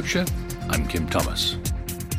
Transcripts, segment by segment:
Pembrokeshire, I'm Kim Thomas.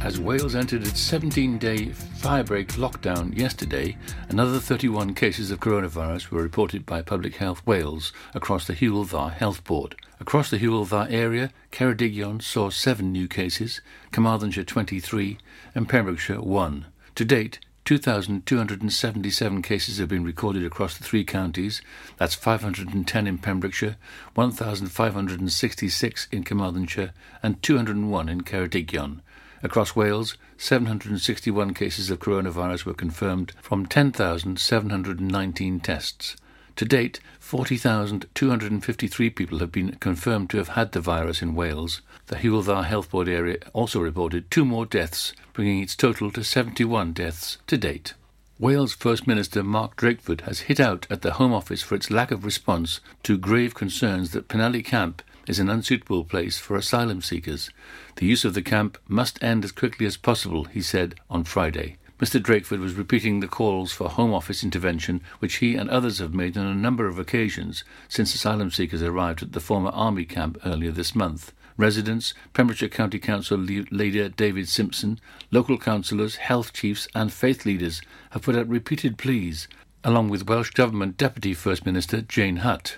As Wales entered its 17 day firebreak lockdown yesterday, another 31 cases of coronavirus were reported by Public Health Wales across the Hywel Health Board. Across the Hywel area, Ceredigion saw seven new cases, Carmarthenshire 23, and Pembrokeshire 1. To date, 2,277 cases have been recorded across the three counties. That's 510 in Pembrokeshire, 1,566 in Carmarthenshire, and 201 in Ceredigion. Across Wales, 761 cases of coronavirus were confirmed from 10,719 tests. To date, 40,253 people have been confirmed to have had the virus in Wales. The Dda Health Board area also reported two more deaths, bringing its total to 71 deaths to date. Wales First Minister Mark Drakeford has hit out at the Home Office for its lack of response to grave concerns that Penally Camp is an unsuitable place for asylum seekers. The use of the camp must end as quickly as possible, he said on Friday. Mr. Drakeford was repeating the calls for Home Office intervention, which he and others have made on a number of occasions since asylum seekers arrived at the former Army camp earlier this month. Residents, Pembrokeshire County Council leader David Simpson, local councillors, health chiefs, and faith leaders have put out repeated pleas, along with Welsh Government Deputy First Minister Jane Hutt.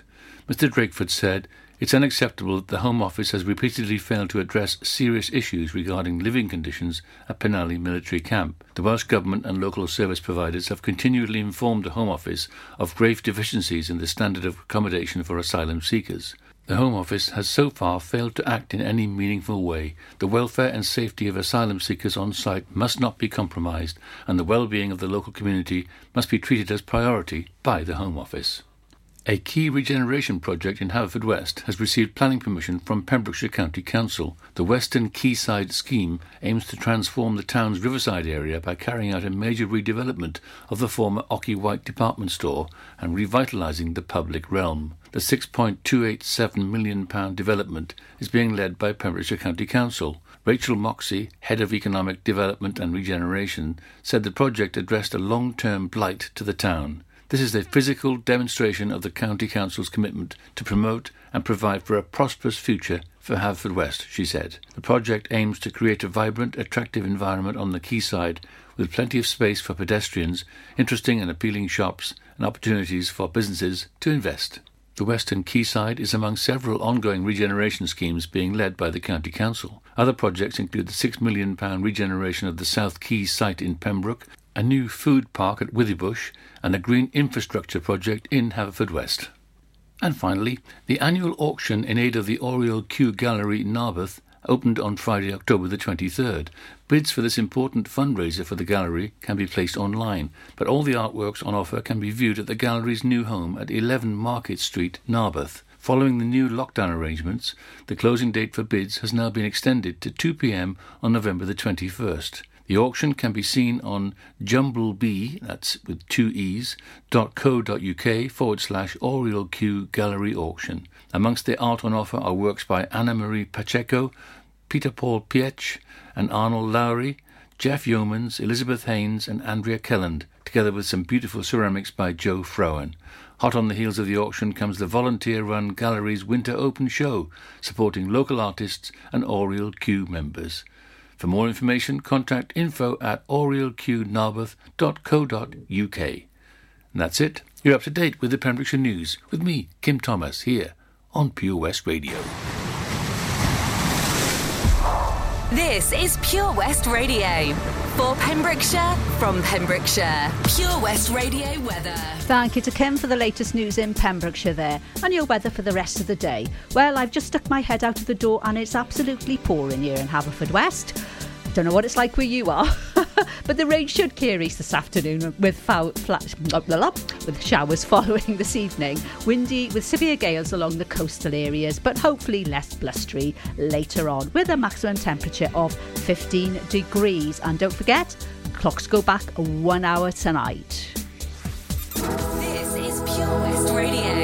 Mr. Drakeford said it's unacceptable that the Home Office has repeatedly failed to address serious issues regarding living conditions at Penally military camp. The Welsh Government and local service providers have continually informed the Home Office of grave deficiencies in the standard of accommodation for asylum seekers. The Home Office has so far failed to act in any meaningful way. The welfare and safety of asylum seekers on site must not be compromised, and the well-being of the local community must be treated as priority by the Home Office. A key regeneration project in Haverfordwest has received planning permission from Pembrokeshire County Council. The Western Quayside scheme aims to transform the town's riverside area by carrying out a major redevelopment of the former Ocky White department store and revitalising the public realm. The £6.287 million development is being led by Pembrokeshire County Council. Rachel Moxey, Head of Economic Development and Regeneration, said the project addressed a long term blight to the town. This is a physical demonstration of the County Council's commitment to promote and provide for a prosperous future for Haverfordwest, she said. The project aims to create a vibrant, attractive environment on the quayside with plenty of space for pedestrians, interesting and appealing shops, and opportunities for businesses to invest. The Western Quayside is among several ongoing regeneration schemes being led by the County Council. Other projects include the £6 million regeneration of the South Quay site in Pembroke, a new food park at Withybush, and a green infrastructure project in Haverfordwest. And finally, the annual auction in aid of the Oriel Q Gallery Narberth opened on Friday, October the 23rd. Bids for this important fundraiser for the gallery can be placed online, but all the artworks on offer can be viewed at the gallery's new home at 11 Market Street, Narberth. Following the new lockdown arrangements, the closing date for bids has now been extended to 2 pm on November the 21st. The auction can be seen on jumblebee, that's with two E's, dot co dot uk forward slash Oriel Q Gallery Auction. Amongst the art on offer are works by Anna Marie Pacheco, Peter Paul Pietsch, and Arnold Lowry, Jeff Yeomans, Elizabeth Haynes, and Andrea Kelland, together with some beautiful ceramics by Joe Frowen. Hot on the heels of the auction comes the volunteer run gallery's Winter Open Show, supporting local artists and Oriel Q members. For more information, contact info at orielqnarberth.co.uk. And that's it. You're up to date with the Pembrokeshire News with me, Kim Thomas, here on Pure West Radio. This is Pure West Radio. For Pembrokeshire, from Pembrokeshire, Pure West Radio weather. Thank you to Kim for the latest news in Pembrokeshire there. And your weather for the rest of the day. Well, I've just stuck my head out of the door and it's absolutely pouring here in Haverfordwest. Don't know what it's like where you are, but the rain should clear east this afternoon with foul, flat, blah, blah, blah, with showers following this evening. Windy with severe gales along the coastal areas, but hopefully less blustery later on, with a maximum temperature of 15 degrees. And don't forget, clocks go back one hour tonight. This is Pure West Radio.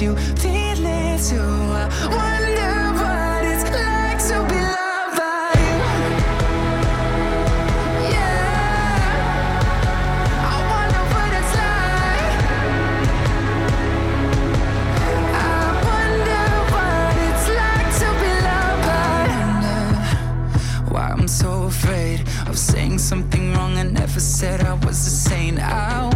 you feel it too. I wonder what it's like to be loved by you. Yeah, I wonder what it's like. I wonder what it's like to be loved by you. Why I'm so afraid of saying something wrong I never said I was a saint. I wonder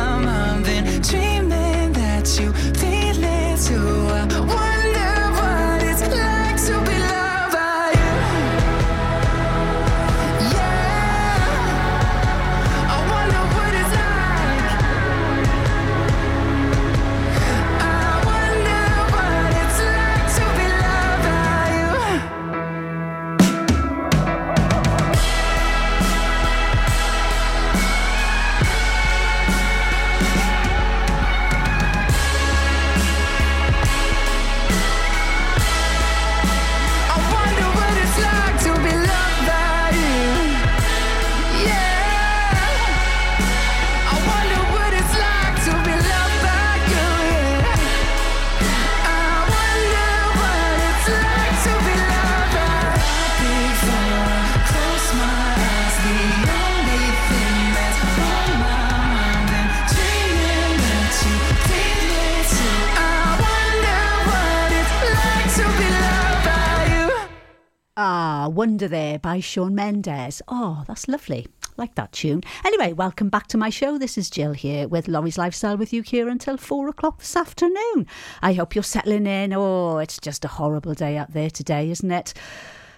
Wonder There by Shawn Mendes. Oh, that's lovely. Like that tune. Anyway, welcome back to my show. This is Jill here with Lawrie's Lifestyle with you here until four o'clock this afternoon. I hope you're settling in. Oh, it's just a horrible day out there today, isn't it?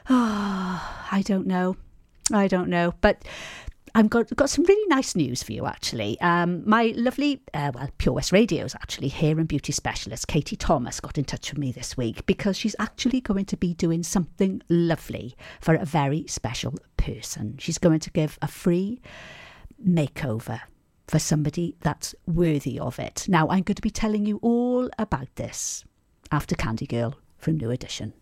Oh, I don't know. I don't know. But I've got, got some really nice news for you, actually. Um, my lovely, uh, well, Pure West Radio's actually hair and beauty specialist, Katie Thomas, got in touch with me this week because she's actually going to be doing something lovely for a very special person. She's going to give a free makeover for somebody that's worthy of it. Now, I'm going to be telling you all about this after Candy Girl from New Edition.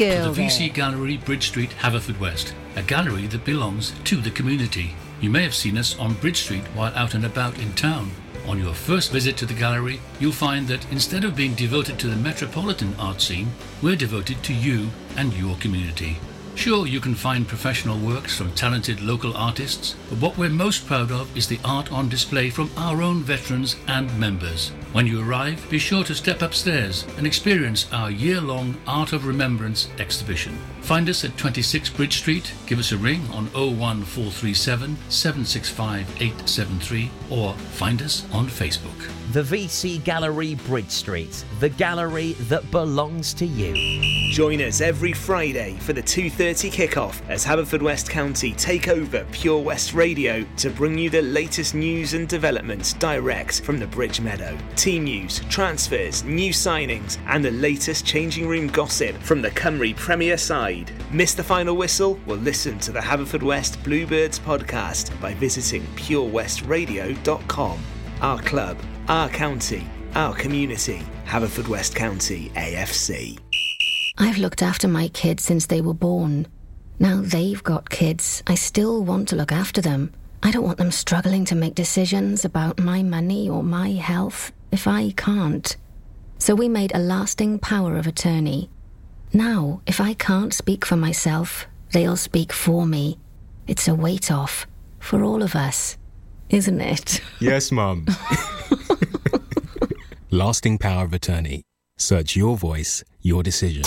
Girl. the VC. Gallery, Bridge Street, Haverfordwest, a gallery that belongs to the community. You may have seen us on Bridge Street while out and about in town. On your first visit to the gallery, you'll find that instead of being devoted to the metropolitan art scene, we're devoted to you and your community. Sure, you can find professional works from talented local artists, but what we're most proud of is the art on display from our own veterans and members. When you arrive, be sure to step upstairs and experience our year long Art of Remembrance exhibition. Find us at 26 Bridge Street, give us a ring on 01437 765 873, or find us on Facebook. The VC Gallery Bridge Street, the gallery that belongs to you. Join us every Friday for the 2:30 kickoff as Haverfordwest County take over Pure West Radio to bring you the latest news and developments direct from the Bridge Meadow. Team news, transfers, new signings, and the latest changing room gossip from the Cymru Premier side. Miss the final whistle? Well, listen to the Haverfordwest Bluebirds podcast by visiting purewestradio.com. Our club, our county, our community. Haverfordwest County AFC. I've looked after my kids since they were born. Now they've got kids. I still want to look after them. I don't want them struggling to make decisions about my money or my health if I can't. So we made a lasting power of attorney. Now, if I can't speak for myself, they'll speak for me. It's a weight off for all of us, isn't it? Yes, Mum. Lasting power of attorney. Search your voice, your decision.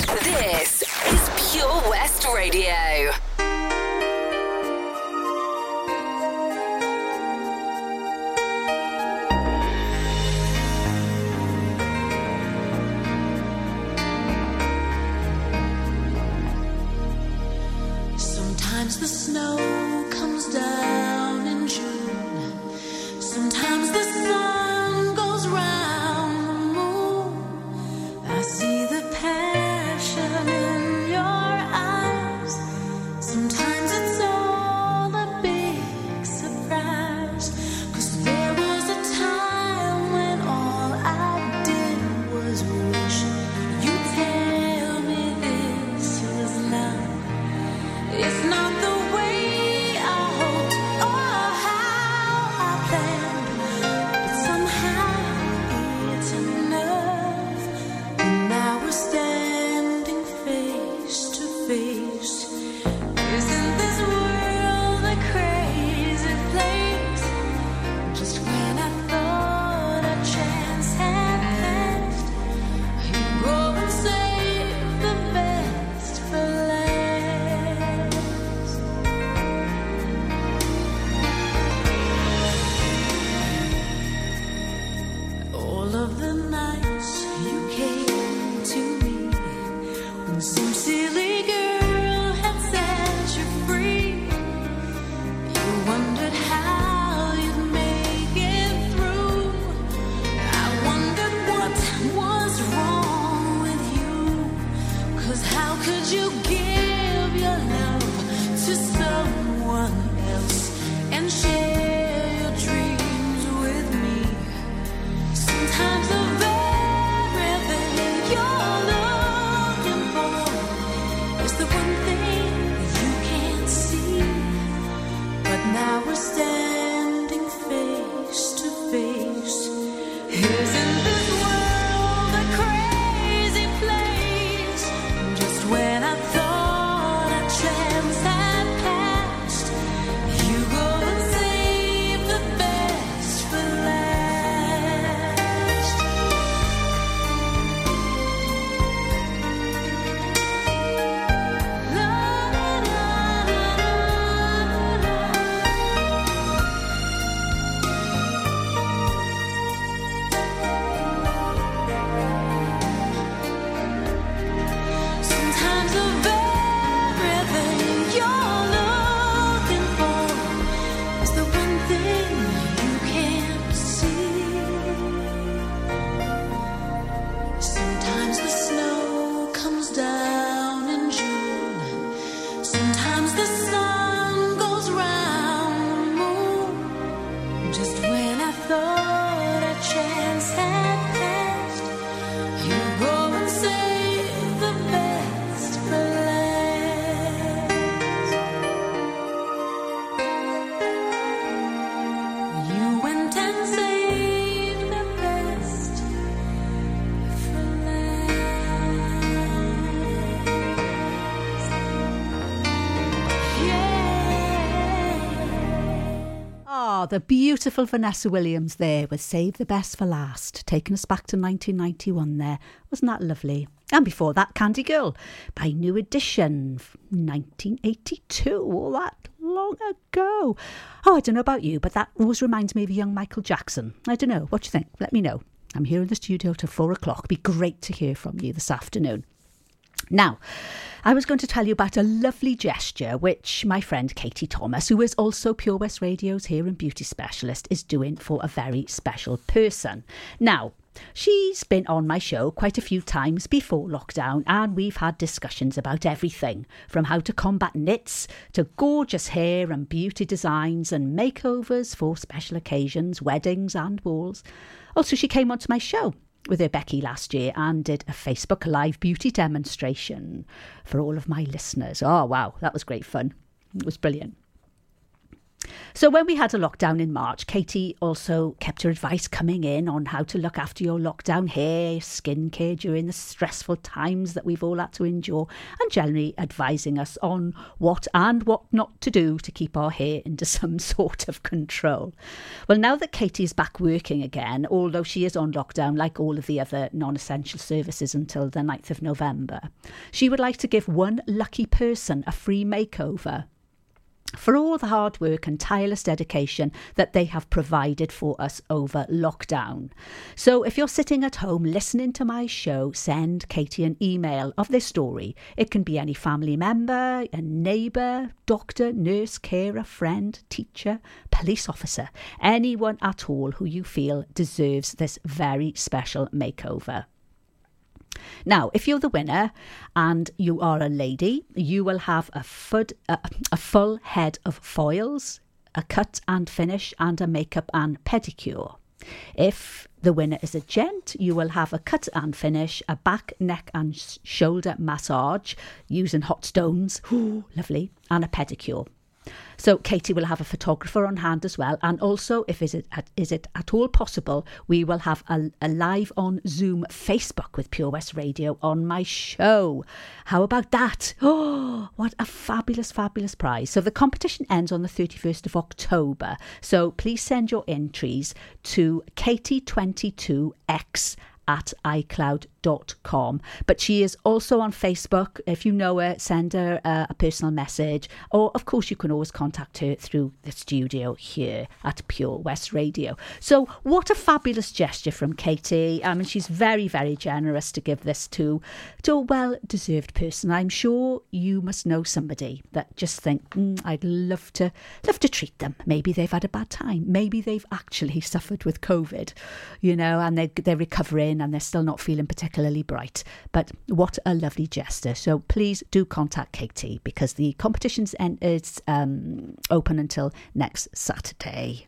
The beautiful Vanessa Williams there with Save the Best for Last, taking us back to 1991 there. Wasn't that lovely? And before that, Candy Girl by New Edition, 1982, all that long ago. Oh, I don't know about you, but that always reminds me of young Michael Jackson. I don't know. What do you think? Let me know. I'm here in the studio till four o'clock. Be great to hear from you this afternoon. Now, I was going to tell you about a lovely gesture which my friend Katie Thomas, who is also Pure West Radio's hair and beauty specialist, is doing for a very special person. Now, She's been on my show quite a few times before lockdown, and we've had discussions about everything from how to combat nits to gorgeous hair and beauty designs and makeovers for special occasions, weddings, and balls. Also, she came onto my show with her Becky last year and did a Facebook Live beauty demonstration for all of my listeners. Oh, wow, that was great fun. It was brilliant. So, when we had a lockdown in March, Katie also kept her advice coming in on how to look after your lockdown hair, skincare during the stressful times that we've all had to endure, and generally advising us on what and what not to do to keep our hair into some sort of control. Well, now that Katie is back working again, although she is on lockdown like all of the other non essential services until the 9th of November, she would like to give one lucky person a free makeover for all the hard work and tireless dedication that they have provided for us over lockdown. So, if you're sitting at home listening to my show, send Katie an email of this story. It can be any family member, a neighbour, doctor, nurse, carer, friend, teacher, police officer, anyone at all who you feel deserves this very special makeover. Now, if you're the winner and you are a lady, you will have a, fud, a, full head of foils, a cut and finish, and a makeup and pedicure. If the winner is a gent, you will have a cut and finish, a back, neck, and sh- shoulder massage using hot stones, Ooh, lovely, and a pedicure. So Katie will have a photographer on hand as well, and also, if is it at, is it at all possible, we will have a, a live on Zoom Facebook with Pure West Radio on my show. How about that? Oh, what a fabulous, fabulous prize! So the competition ends on the thirty first of October. So please send your entries to Katie22x at icloud.com. But she is also on Facebook. If you know her, send her uh, a personal message. Or, of course, you can always contact her through the studio here at Pure West Radio. So, what a fabulous gesture from Katie. I mean, she's very, very generous to give this to, to a well deserved person. I'm sure you must know somebody that just think, mm, I'd love to, love to treat them. Maybe they've had a bad time. Maybe they've actually suffered with COVID, you know, and they're, they're recovering in and they're still not feeling particularly bright. But what a lovely gesture. So please do contact Katie because the competition's en- is um, open until next Saturday.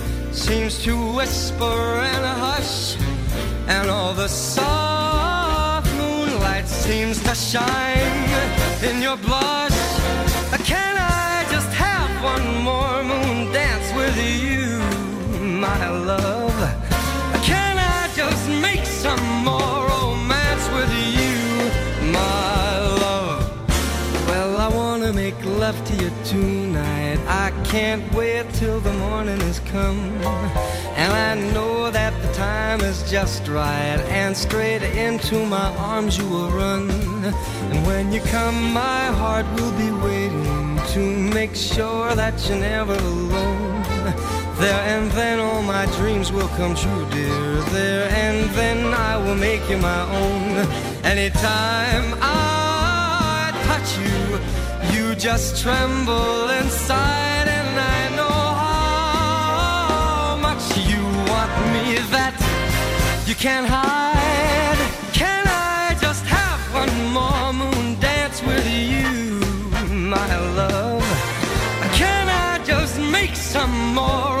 seems to whisper and a hush. And all the soft moonlight seems to shine in your blush. Can I just have one more moon dance with you, my love? Can I just make some more romance with you, my love? Well, I wanna make love to you can't wait till the morning has come. And I know that the time is just right. And straight into my arms you will run. And when you come, my heart will be waiting to make sure that you're never alone. There and then all my dreams will come true, dear. There and then I will make you my own. Anytime I touch you, you just tremble inside, you can't hide. Can I just have one more moon dance with you, my love? Can I just make some more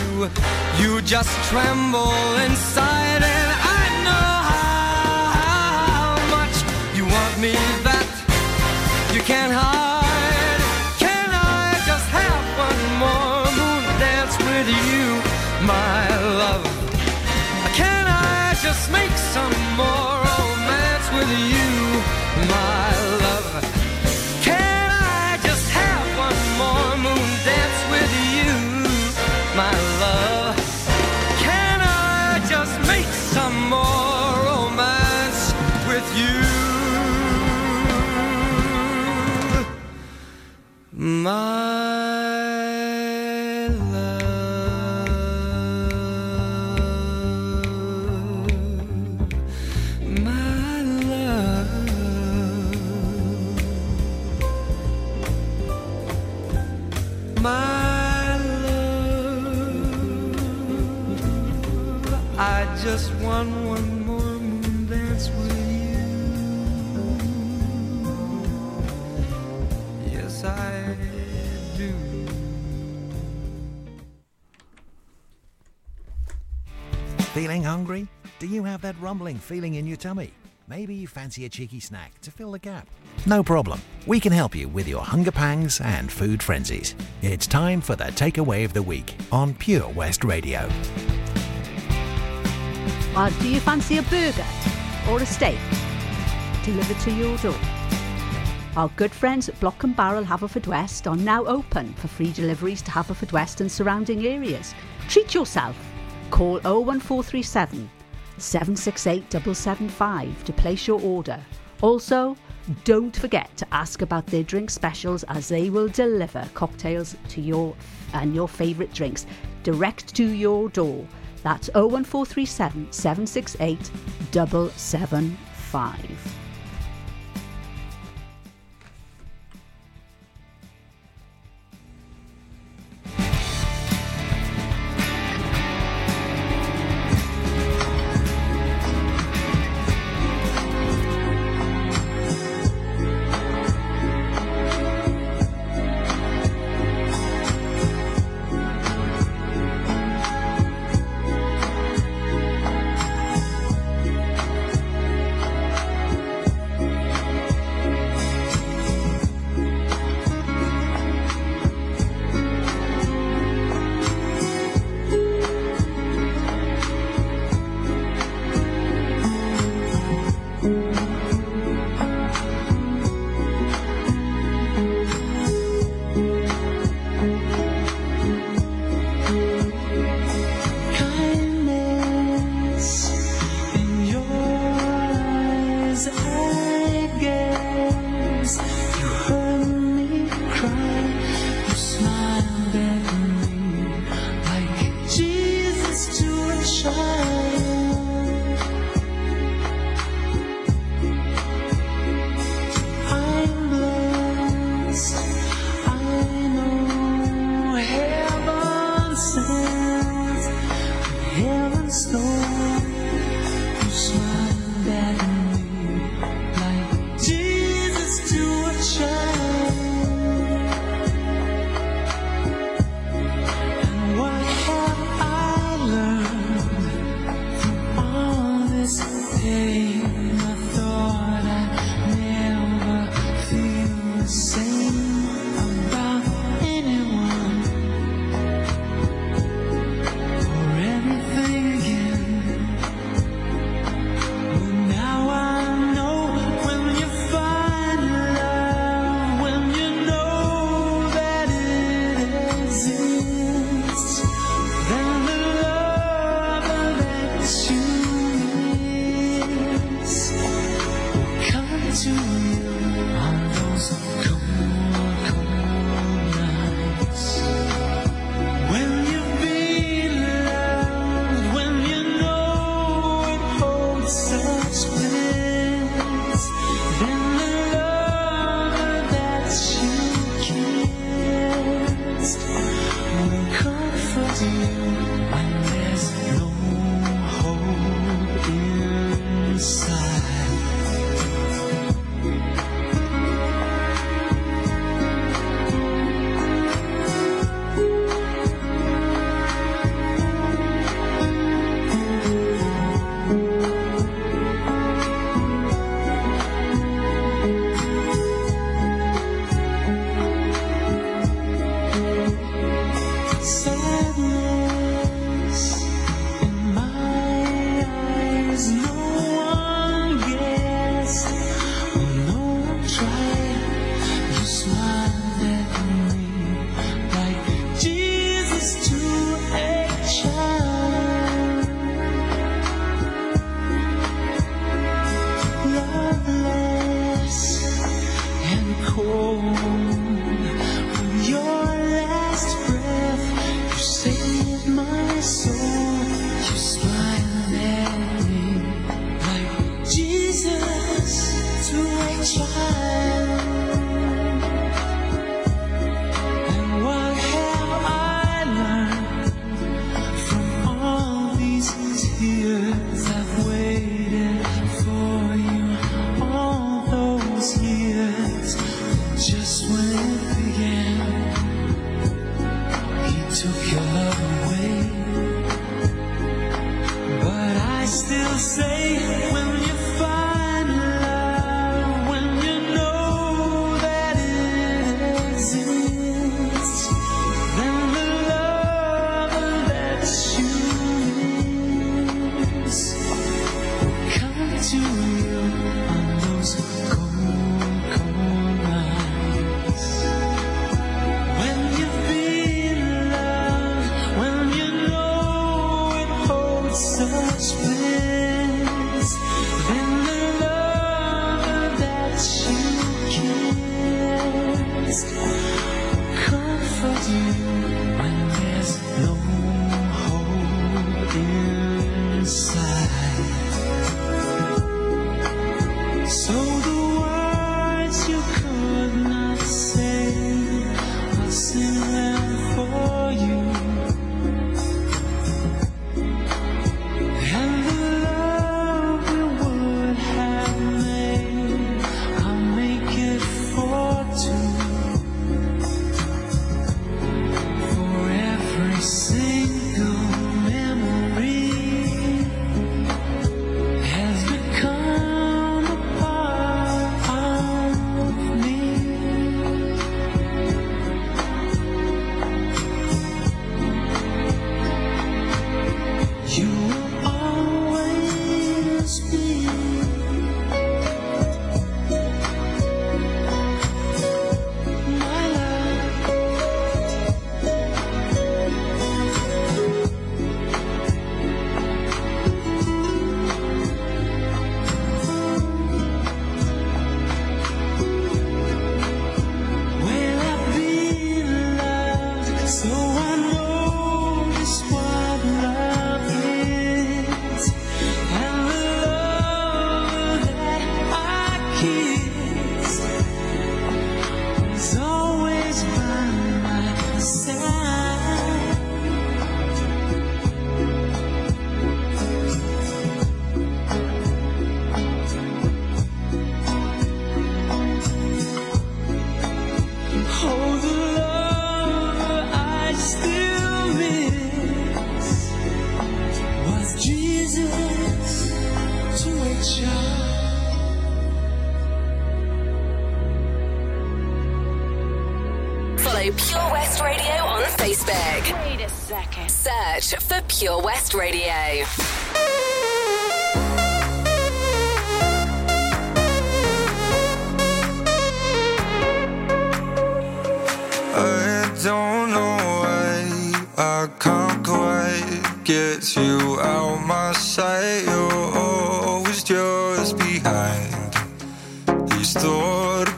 you just tremble inside, my hungry? Do you have that rumbling feeling in your tummy? Maybe you fancy a cheeky snack to fill the gap. No problem. We can help you with your hunger pangs and food frenzies. It's time for the takeaway of the week on Pure West Radio. Or do you fancy a burger or a steak delivered to your door? Our good friends at Block and Barrel Haverfordwest are now open for free deliveries to Haverfordwest and surrounding areas. Treat yourself. Call 01437 768 775 to place your order. Also, don't forget to ask about their drink specials as they will deliver cocktails to your and your favourite drinks direct to your door. That's 01437 768 775.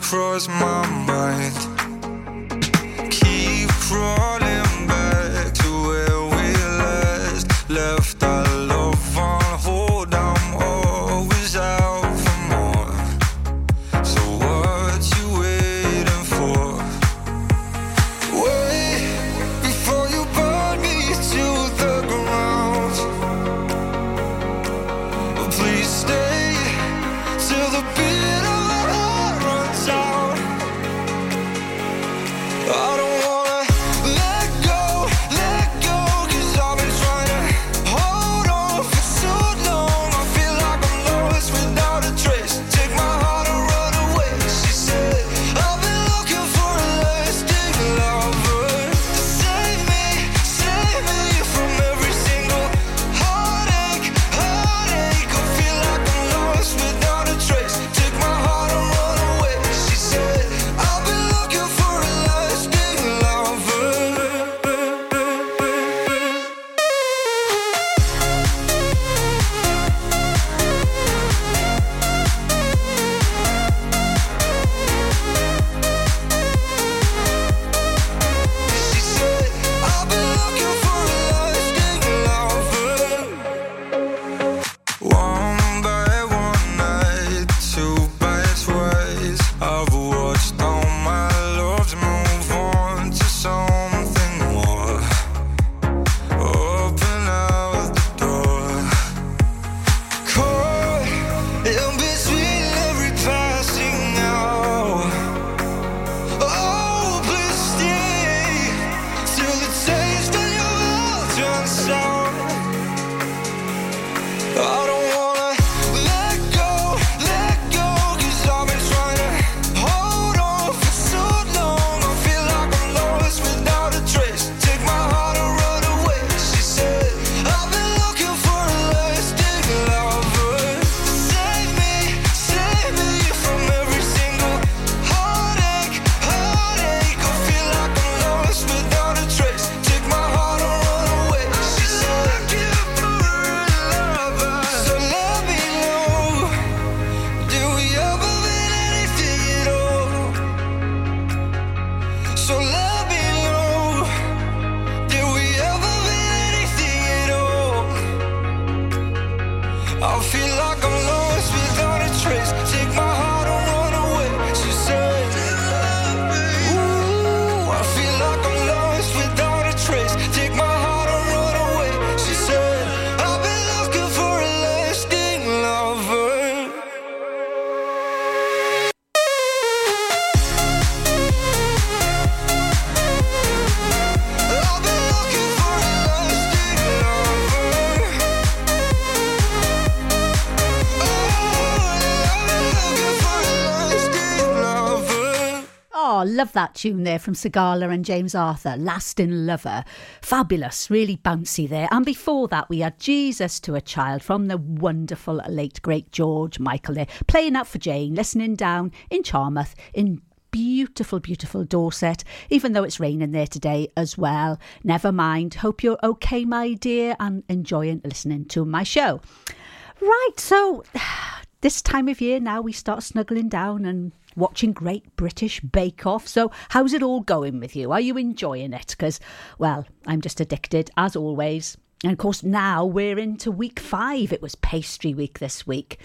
Across my mind. Keep crawling tune there from Sigala and James Arthur, Lasting Lover. Fabulous, really bouncy there. And before that, we had Jesus to a Child from the wonderful late great George Michael there, playing out for Jane, listening down in Charmouth in beautiful, beautiful Dorset, even though it's raining there today as well. Never mind. Hope you're okay, my dear, and enjoying listening to my show. Right, so this time of year now we start snuggling down and watching Great British Bake Off. So, how's it all going with you? Are you enjoying it? Because, well, I'm just addicted as always. And of course, now we're into week five. It was pastry week this week.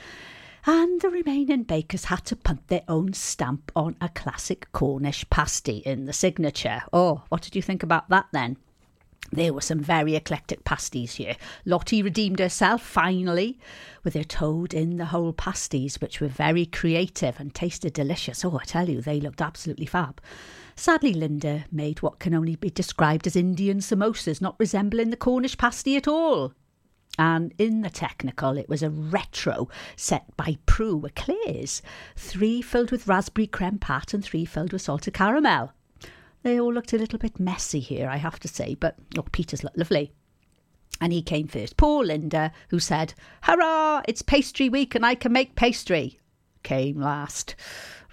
And the remaining bakers had to punt their own stamp on a classic Cornish pasty in the signature. Oh, what did you think about that then? There were some very eclectic pasties here. Lottie redeemed herself finally with her toad in the hole pasties, which were very creative and tasted delicious. Oh, I tell you, they looked absolutely fab. Sadly, Linda made what can only be described as Indian samosas, not resembling the Cornish pasty at all. And in the technical, it was a retro set by Prue Eclairs, three filled with raspberry creme pat and three filled with salted caramel. They all looked a little bit messy here, I have to say, but oh, Peter's looked lovely. And he came first. Poor Linda, who said, Hurrah, it's pastry week and I can make pastry, came last.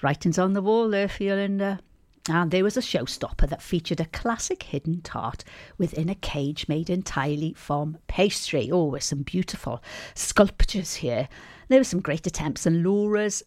Writings on the wall there for you, Linda. And there was a showstopper that featured a classic hidden tart within a cage made entirely from pastry. Oh, with some beautiful sculptures here. There were some great attempts, and Laura's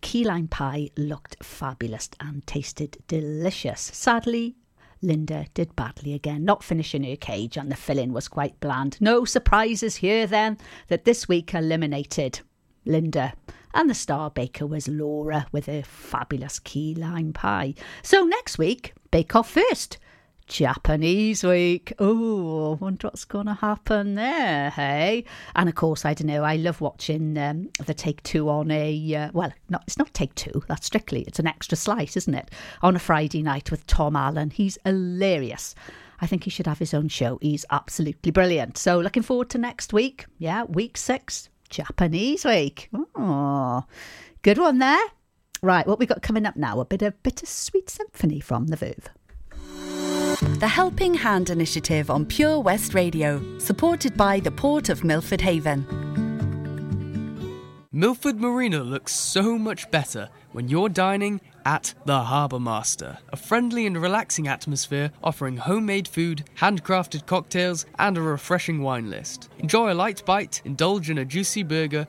key lime pie looked fabulous and tasted delicious. Sadly, Linda did badly again, not finishing her cage, and the filling was quite bland. No surprises here then that this week eliminated Linda. And the star baker was Laura with her fabulous key lime pie. So next week, bake off first. Japanese week. Oh, wonder what's going to happen there, hey? And of course, I don't know. I love watching um, the Take Two on a uh, well, not it's not Take Two. That's strictly it's an extra slice, isn't it? On a Friday night with Tom Allen. He's hilarious. I think he should have his own show. He's absolutely brilliant. So looking forward to next week. Yeah, week six, Japanese week. Oh, good one there. Right, what we got coming up now? A bit of bittersweet symphony from the Verve. The Helping Hand Initiative on Pure West Radio, supported by the Port of Milford Haven. Milford Marina looks so much better when you're dining at the Harbour Master, a friendly and relaxing atmosphere offering homemade food, handcrafted cocktails, and a refreshing wine list. Enjoy a light bite, indulge in a juicy burger,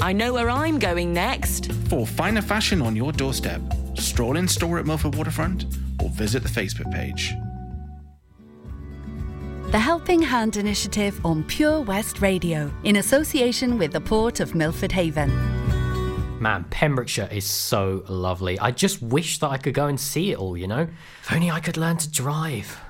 I know where I'm going next. For finer fashion on your doorstep, stroll in store at Milford Waterfront or visit the Facebook page. The Helping Hand Initiative on Pure West Radio, in association with the Port of Milford Haven. Man, Pembrokeshire is so lovely. I just wish that I could go and see it all, you know? If only I could learn to drive.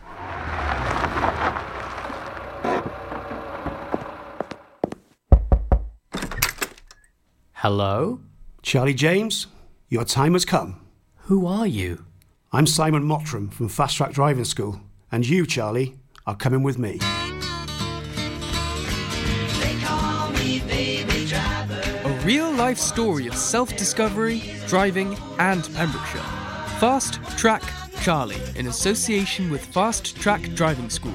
Hello? Charlie James, your time has come. Who are you? I'm Simon Mottram from Fast Track Driving School, and you, Charlie, are coming with me. A real life story of self discovery, driving, and Pembrokeshire. Fast Track Charlie in association with Fast Track Driving School.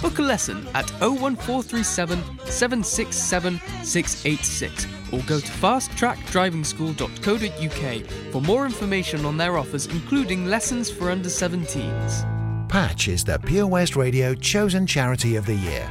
Book a lesson at 01437 767 686 or go to fasttrackdrivingschool.co.uk for more information on their offers, including lessons for under 17s. Patch is the Pure West Radio chosen charity of the year.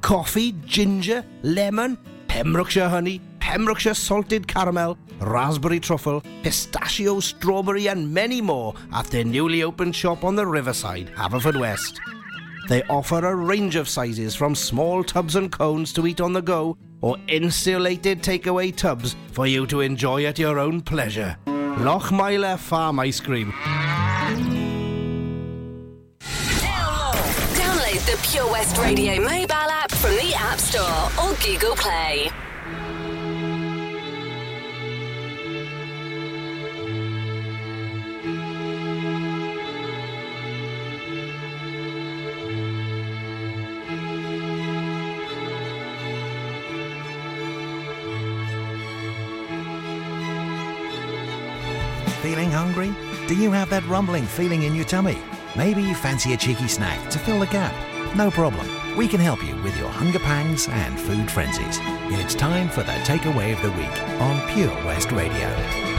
coffee, ginger, lemon, Pembrokeshire honey, Pembrokeshire salted caramel, raspberry truffle, pistachio, strawberry, and many more at their newly opened shop on the riverside, Haverfordwest. They offer a range of sizes from small tubs and cones to eat on the go or insulated takeaway tubs for you to enjoy at your own pleasure. Lochmeyler Farm Ice Cream. Download the Pure West Radio mobile app the App Store or Google Play. Feeling hungry? Do you have that rumbling feeling in your tummy? Maybe you fancy a cheeky snack to fill the gap. No problem. We can help you with your hunger pangs and food frenzies. It's time for the takeaway of the week on Pure West Radio.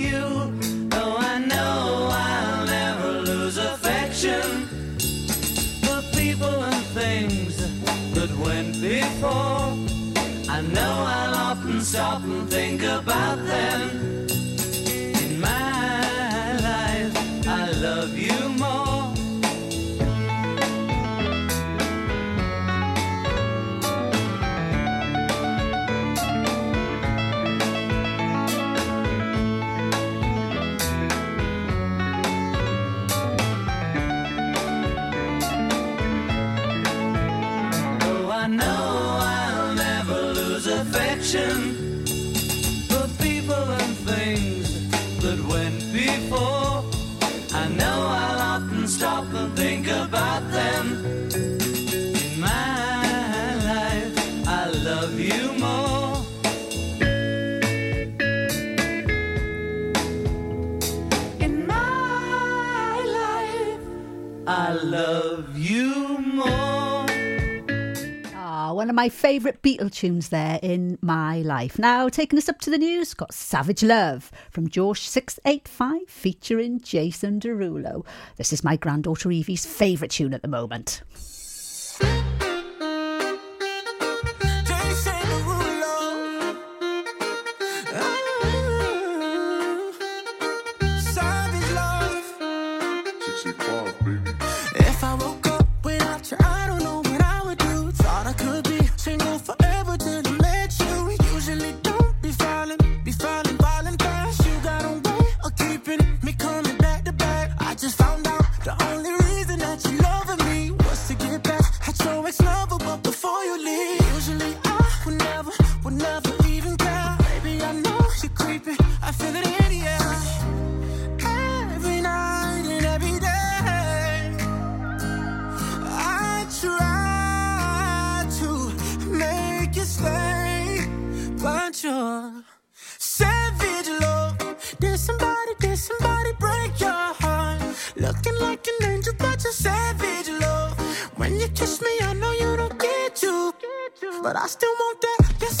you. my favourite Beatle tunes there in my life. Now, taking us up to the news, got Savage Love from Jawsh 685 featuring Jason Derulo. This is my granddaughter Evie's favourite tune at the moment. you leave. but I still want that. Yes,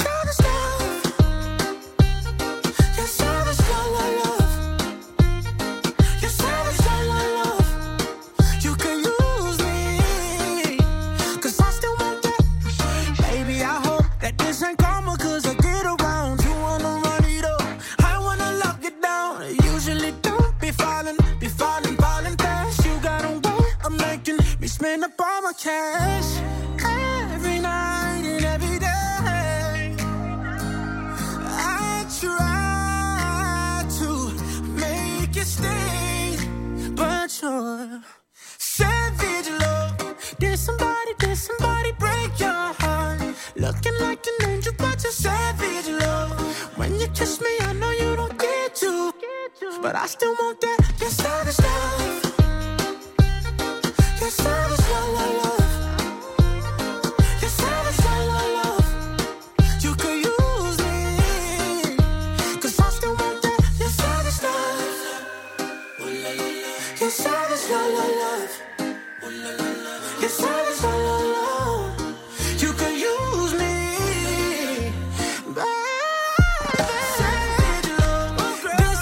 I still want that, that southern style